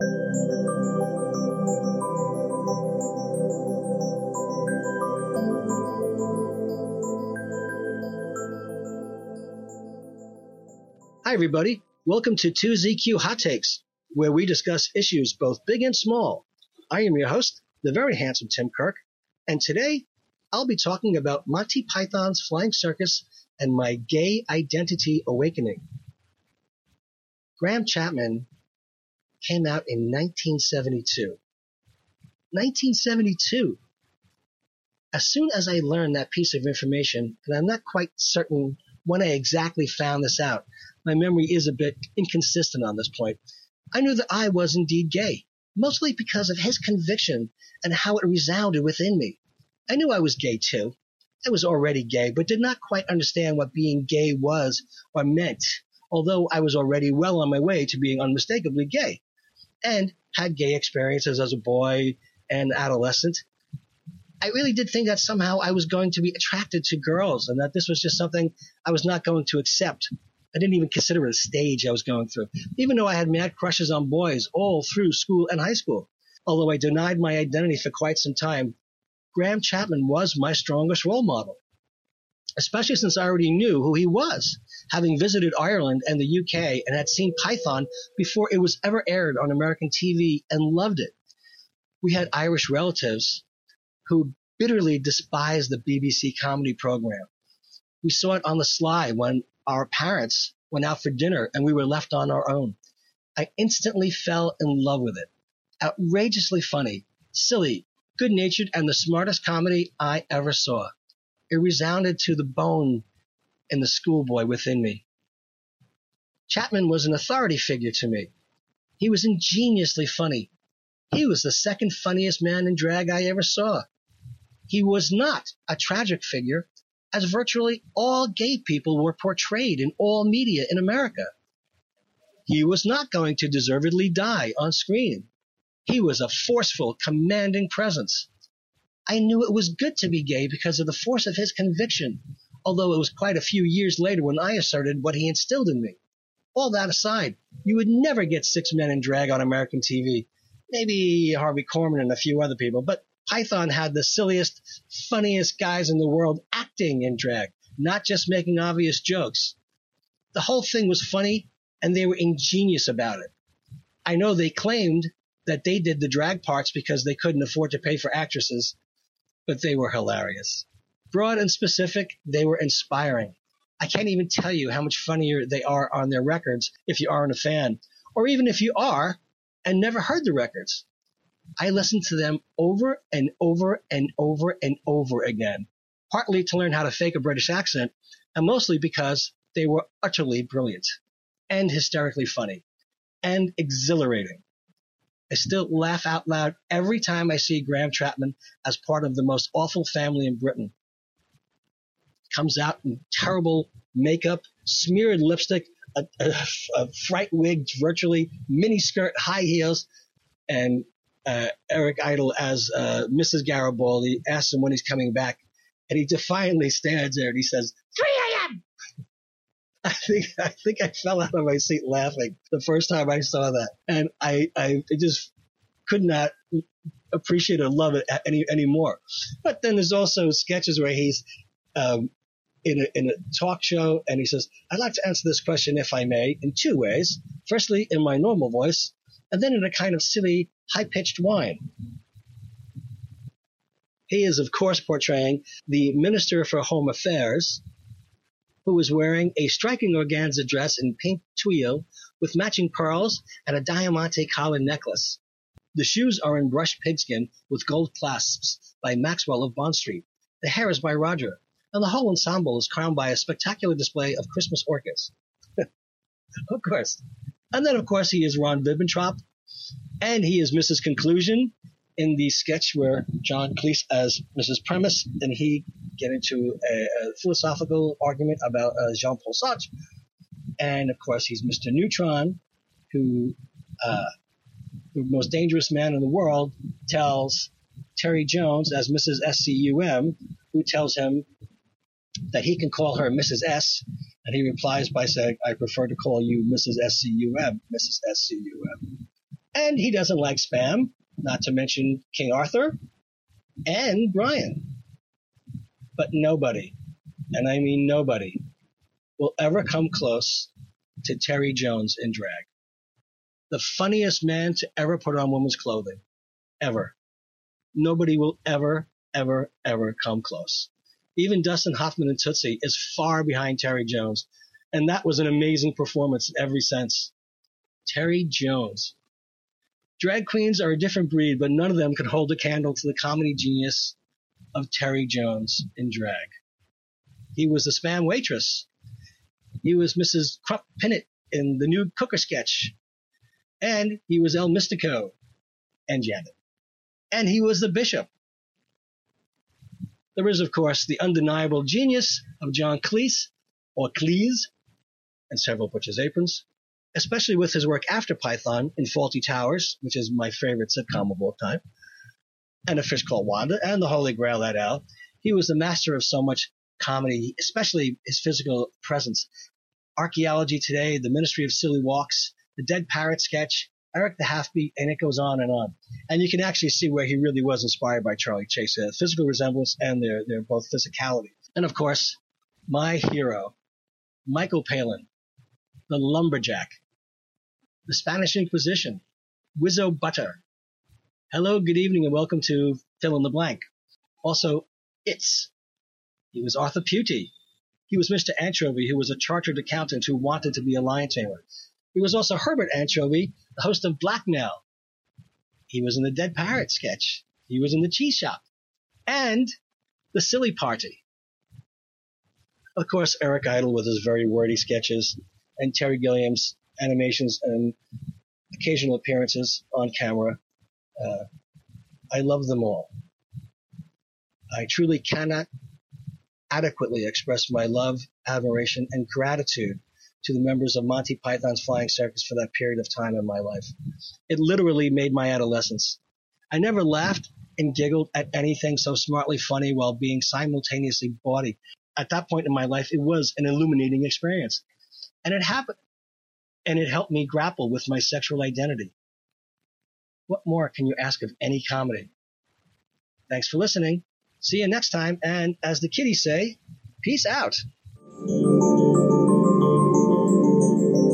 Hi, everybody. Welcome to 2ZQ Hot Takes, where we discuss issues both big and small. I am your host, the very handsome Tim Kirk, and today I'll be talking about Monty Python's Flying Circus and my gay identity awakening. Graham Chapman came out in 1972. 1972. As soon as I learned that piece of information, and I'm not quite certain when I exactly found this out, my memory is a bit inconsistent on this point. I knew that I was indeed gay, mostly because of his conviction and how it resounded within me. I knew I was gay too. I was already gay, but did not quite understand what being gay was or meant, although I was already well on my way to being unmistakably gay and had gay experiences as a boy and adolescent. I really did think that somehow I was going to be attracted to girls and that this was just something I was not going to accept I didn't even consider it a stage I was going through, even though I had mad crushes on boys all through school and high school. Although I denied my identity for quite some time, Graham Chapman was my strongest role model, especially since I already knew who he was, having visited Ireland and the UK and had seen Python before it was ever aired on American TV and loved it. We had Irish relatives who bitterly despised the BBC comedy program. We saw it on the sly when our parents went out for dinner and we were left on our own. I instantly fell in love with it. Outrageously funny, silly, good natured, and the smartest comedy I ever saw. It resounded to the bone in the schoolboy within me. Chapman was an authority figure to me. He was ingeniously funny. He was the second funniest man in drag I ever saw. He was not a tragic figure as virtually all gay people were portrayed in all media in America. He was not going to deservedly die on screen. He was a forceful, commanding presence. I knew it was good to be gay because of the force of his conviction, although it was quite a few years later when I asserted what he instilled in me. All that aside, you would never get six men in drag on American TV. Maybe Harvey Korman and a few other people, but Python had the silliest, funniest guys in the world acting in drag, not just making obvious jokes. The whole thing was funny and they were ingenious about it. I know they claimed that they did the drag parts because they couldn't afford to pay for actresses, but they were hilarious. Broad and specific, they were inspiring. I can't even tell you how much funnier they are on their records if you aren't a fan, or even if you are and never heard the records. I listened to them over and over and over and over again, partly to learn how to fake a British accent, and mostly because they were utterly brilliant and hysterically funny and exhilarating. I still laugh out loud every time I see Graham Chapman as part of the most awful family in Britain. Comes out in terrible makeup, smeared lipstick, a, a, a fright wig, virtually mini skirt, high heels, and uh, Eric Idle as uh, Mrs. Garibaldi, asks him when he's coming back, and he defiantly stands there and he says, 3 a.m. I think I think I fell out of my seat laughing the first time I saw that, and I I just could not appreciate or love it any anymore. But then there's also sketches where he's um, in a, in a talk show and he says, "I'd like to answer this question if I may in two ways. Firstly, in my normal voice, and then in a kind of silly, high pitched whine. He is, of course, portraying the Minister for Home Affairs, who is wearing a striking organza dress in pink tulle with matching pearls and a diamante collar necklace. The shoes are in brushed pigskin with gold clasps by Maxwell of Bond Street. The hair is by Roger, and the whole ensemble is crowned by a spectacular display of Christmas orchids. of course. And then, of course, he is Ron Vibbentrop, and he is Mrs. Conclusion in the sketch where John Cleese as Mrs. Premise, and he get into a, a philosophical argument about uh, Jean-Paul Sartre. And of course, he's Mr. Neutron, who uh, the most dangerous man in the world tells Terry Jones as Mrs. SCUM, who tells him that he can call her Mrs. S, and he replies by saying, I prefer to call you Mrs. SCUM, Mrs. SCUM. And he doesn't like spam, not to mention King Arthur and Brian. But nobody, and I mean nobody, will ever come close to Terry Jones in drag. The funniest man to ever put on women's clothing. Ever. Nobody will ever, ever, ever come close. Even Dustin Hoffman and Tootsie is far behind Terry Jones. And that was an amazing performance in every sense. Terry Jones. Drag queens are a different breed, but none of them could hold a candle to the comedy genius of Terry Jones in drag. He was the spam waitress. He was Mrs. Crump Pinnit in the new Cooker sketch. And he was El Mystico and Janet. And he was the bishop. There is, of course, the undeniable genius of John Cleese, or Cleese, and several Butcher's Aprons, especially with his work after Python in Fawlty Towers, which is my favorite sitcom of all time, and A Fish Called Wanda, and The Holy Grail et al. He was the master of so much comedy, especially his physical presence. Archaeology Today, The Ministry of Silly Walks, The Dead Parrot sketch, Eric the Halfbeat, and it goes on and on. And you can actually see where he really was inspired by Charlie Chase, uh, physical resemblance and their, their both physicality. And of course, my hero, Michael Palin, the lumberjack, the Spanish Inquisition, Whizzo Butter. Hello, good evening, and welcome to Fill in the Blank. Also, It's. He was Arthur Pewtey. He was Mr. Anchovy, who was a chartered accountant who wanted to be a lion tamer. He was also Herbert Anchovy, the host of Blackmail. He was in the Dead Parrot sketch. He was in the Cheese Shop. And the Silly Party. Of course, Eric Idle with his very wordy sketches, and Terry Gilliam's animations and occasional appearances on camera. Uh, I love them all. I truly cannot adequately express my love, admiration, and gratitude to the members of Monty Python's Flying Circus for that period of time in my life. It literally made my adolescence. I never laughed and giggled at anything so smartly funny while being simultaneously bawdy. At that point in my life, it was an illuminating experience. And it happened. And it helped me grapple with my sexual identity. What more can you ask of any comedy? Thanks for listening. See you next time. And as the kiddies say, peace out thank you.